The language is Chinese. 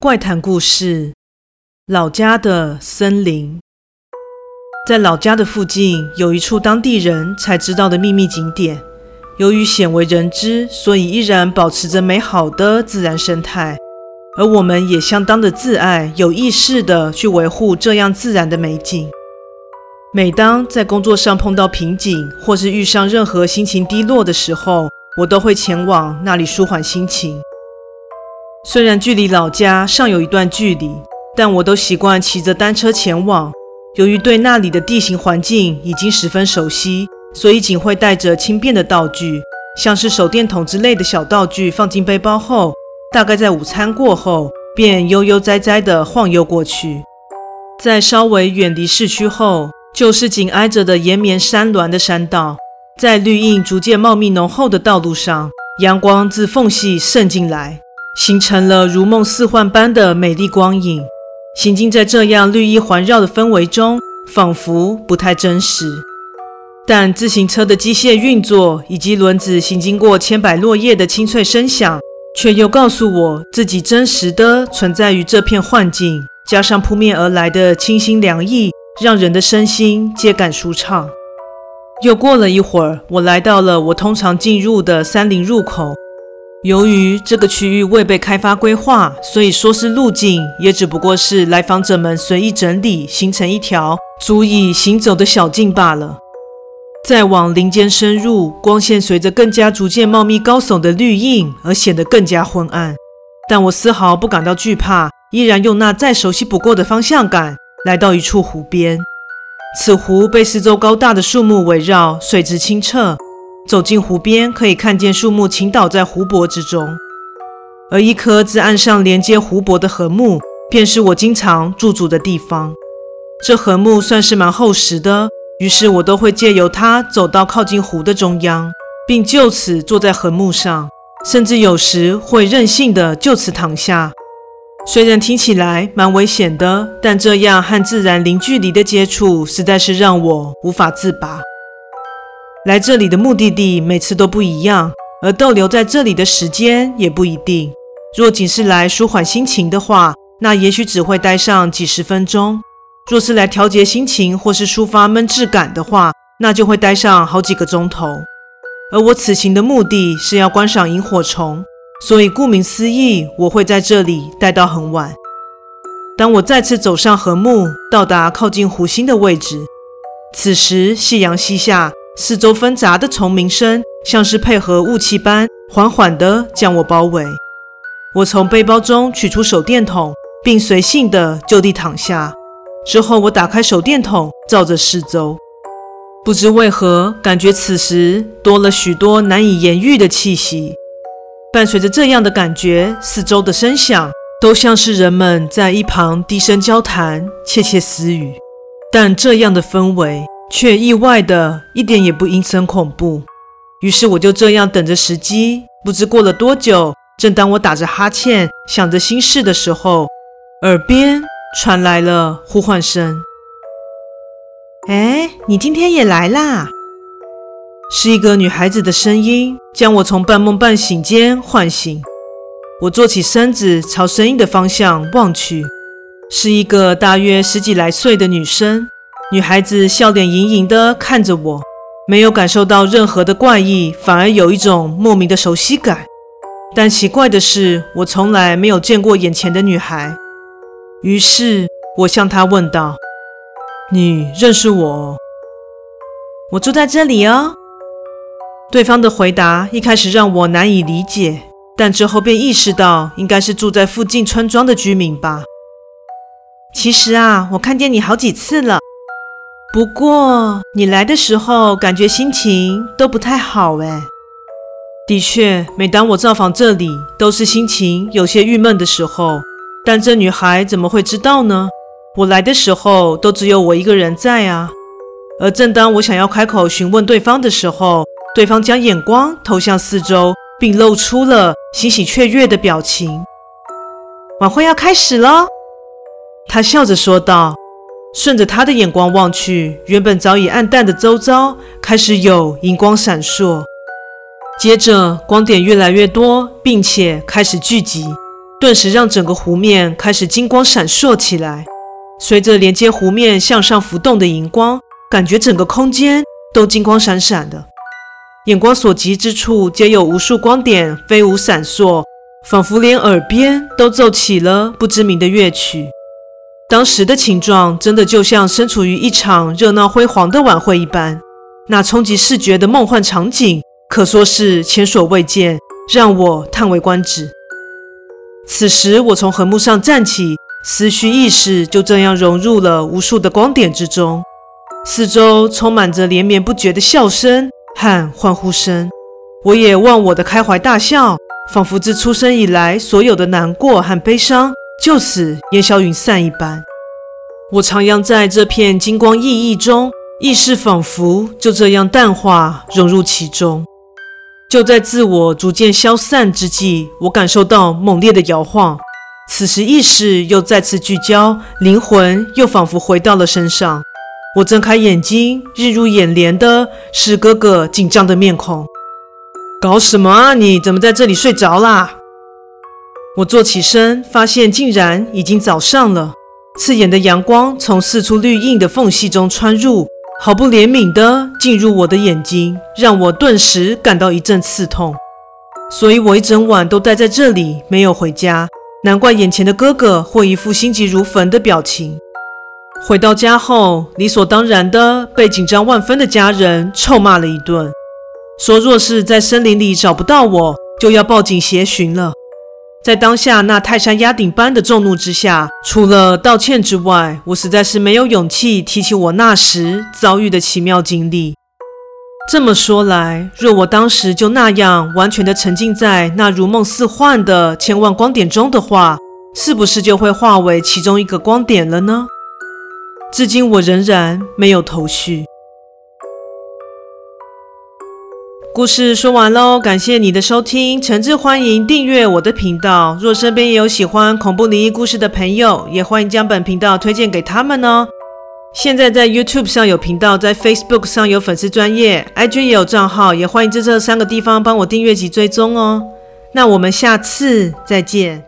怪谈故事：老家的森林。在老家的附近有一处当地人才知道的秘密景点，由于鲜为人知，所以依然保持着美好的自然生态。而我们也相当的自爱，有意识的去维护这样自然的美景。每当在工作上碰到瓶颈，或是遇上任何心情低落的时候，我都会前往那里舒缓心情。虽然距离老家尚有一段距离，但我都习惯骑着单车前往。由于对那里的地形环境已经十分熟悉，所以仅会带着轻便的道具，像是手电筒之类的小道具放进背包后，大概在午餐过后便悠悠哉哉地晃悠过去。在稍微远离市区后，就是紧挨着的延绵山峦的山道，在绿荫逐渐茂密浓厚的道路上，阳光自缝隙渗进来。形成了如梦似幻般的美丽光影，行进在这样绿意环绕的氛围中，仿佛不太真实。但自行车的机械运作以及轮子行经过千百落叶的清脆声响，却又告诉我自己真实的存在于这片幻境。加上扑面而来的清新凉意，让人的身心皆感舒畅。又过了一会儿，我来到了我通常进入的山林入口。由于这个区域未被开发规划，所以说是路径，也只不过是来访者们随意整理，形成一条足以行走的小径罢了。再往林间深入，光线随着更加逐渐茂密高耸的绿荫而显得更加昏暗。但我丝毫不感到惧怕，依然用那再熟悉不过的方向感，来到一处湖边。此湖被四周高大的树木围绕，水质清澈。走进湖边，可以看见树木倾倒在湖泊之中，而一棵自岸上连接湖泊的横木，便是我经常驻足的地方。这横木算是蛮厚实的，于是我都会借由它走到靠近湖的中央，并就此坐在横木上，甚至有时会任性的就此躺下。虽然听起来蛮危险的，但这样和自然零距离的接触，实在是让我无法自拔。来这里的目的地每次都不一样，而逗留在这里的时间也不一定。若仅是来舒缓心情的话，那也许只会待上几十分钟；若是来调节心情或是抒发闷滞感的话，那就会待上好几个钟头。而我此行的目的是要观赏萤火虫，所以顾名思义，我会在这里待到很晚。当我再次走上横木，到达靠近湖心的位置，此时夕阳西下。四周纷杂的虫鸣声，像是配合雾气般，缓缓地将我包围。我从背包中取出手电筒，并随性地就地躺下。之后，我打开手电筒，照着四周。不知为何，感觉此时多了许多难以言喻的气息。伴随着这样的感觉，四周的声响都像是人们在一旁低声交谈、窃窃私语。但这样的氛围。却意外的一点也不阴森恐怖，于是我就这样等着时机。不知过了多久，正当我打着哈欠，想着心事的时候，耳边传来了呼唤声：“哎，你今天也来啦！”是一个女孩子的声音，将我从半梦半醒间唤醒。我坐起身子，朝声音的方向望去，是一个大约十几来岁的女生。女孩子笑脸盈盈地看着我，没有感受到任何的怪异，反而有一种莫名的熟悉感。但奇怪的是，我从来没有见过眼前的女孩。于是我向她问道：“你认识我？”“我住在这里哦。”对方的回答一开始让我难以理解，但之后便意识到应该是住在附近村庄的居民吧。其实啊，我看见你好几次了。不过你来的时候，感觉心情都不太好哎。的确，每当我造访这里，都是心情有些郁闷的时候。但这女孩怎么会知道呢？我来的时候，都只有我一个人在啊。而正当我想要开口询问对方的时候，对方将眼光投向四周，并露出了欣喜雀跃的表情。晚会要开始喽，他笑着说道。顺着他的眼光望去，原本早已暗淡的周遭开始有荧光闪烁，接着光点越来越多，并且开始聚集。顿时让整个湖面开始金光闪烁起来。随着连接湖面向上浮动的荧光，感觉整个空间都金光闪闪的。眼光所及之处，皆有无数光点飞舞闪烁，仿佛连耳边都奏起了不知名的乐曲。当时的情状，真的就像身处于一场热闹辉煌的晚会一般。那冲击视觉的梦幻场景，可说是前所未见，让我叹为观止。此时，我从横木上站起。思绪意识就这样融入了无数的光点之中，四周充满着连绵不绝的笑声和欢呼声。我也忘我的开怀大笑，仿佛自出生以来所有的难过和悲伤就此烟消云散一般。我徜徉在这片金光熠熠中，意识仿佛就这样淡化融入其中。就在自我逐渐消散之际，我感受到猛烈的摇晃。此时意识又再次聚焦，灵魂又仿佛回到了身上。我睁开眼睛，映入眼帘的是哥哥紧张的面孔。搞什么啊？你怎么在这里睡着啦？我坐起身，发现竟然已经早上了。刺眼的阳光从四处绿荫的缝隙中穿入，毫不怜悯地进入我的眼睛，让我顿时感到一阵刺痛。所以我一整晚都待在这里，没有回家。难怪眼前的哥哥会一副心急如焚的表情。回到家后，理所当然的被紧张万分的家人臭骂了一顿，说若是在森林里找不到我，就要报警协寻了。在当下那泰山压顶般的众怒之下，除了道歉之外，我实在是没有勇气提起我那时遭遇的奇妙经历。这么说来，若我当时就那样完全的沉浸在那如梦似幻的千万光点中的话，是不是就会化为其中一个光点了呢？至今我仍然没有头绪。故事说完喽，感谢你的收听，诚挚欢迎订阅我的频道。若身边也有喜欢恐怖灵异故事的朋友，也欢迎将本频道推荐给他们哦。现在在 YouTube 上有频道，在 Facebook 上有粉丝专业，IG 也有账号，也欢迎在这三个地方帮我订阅及追踪哦。那我们下次再见。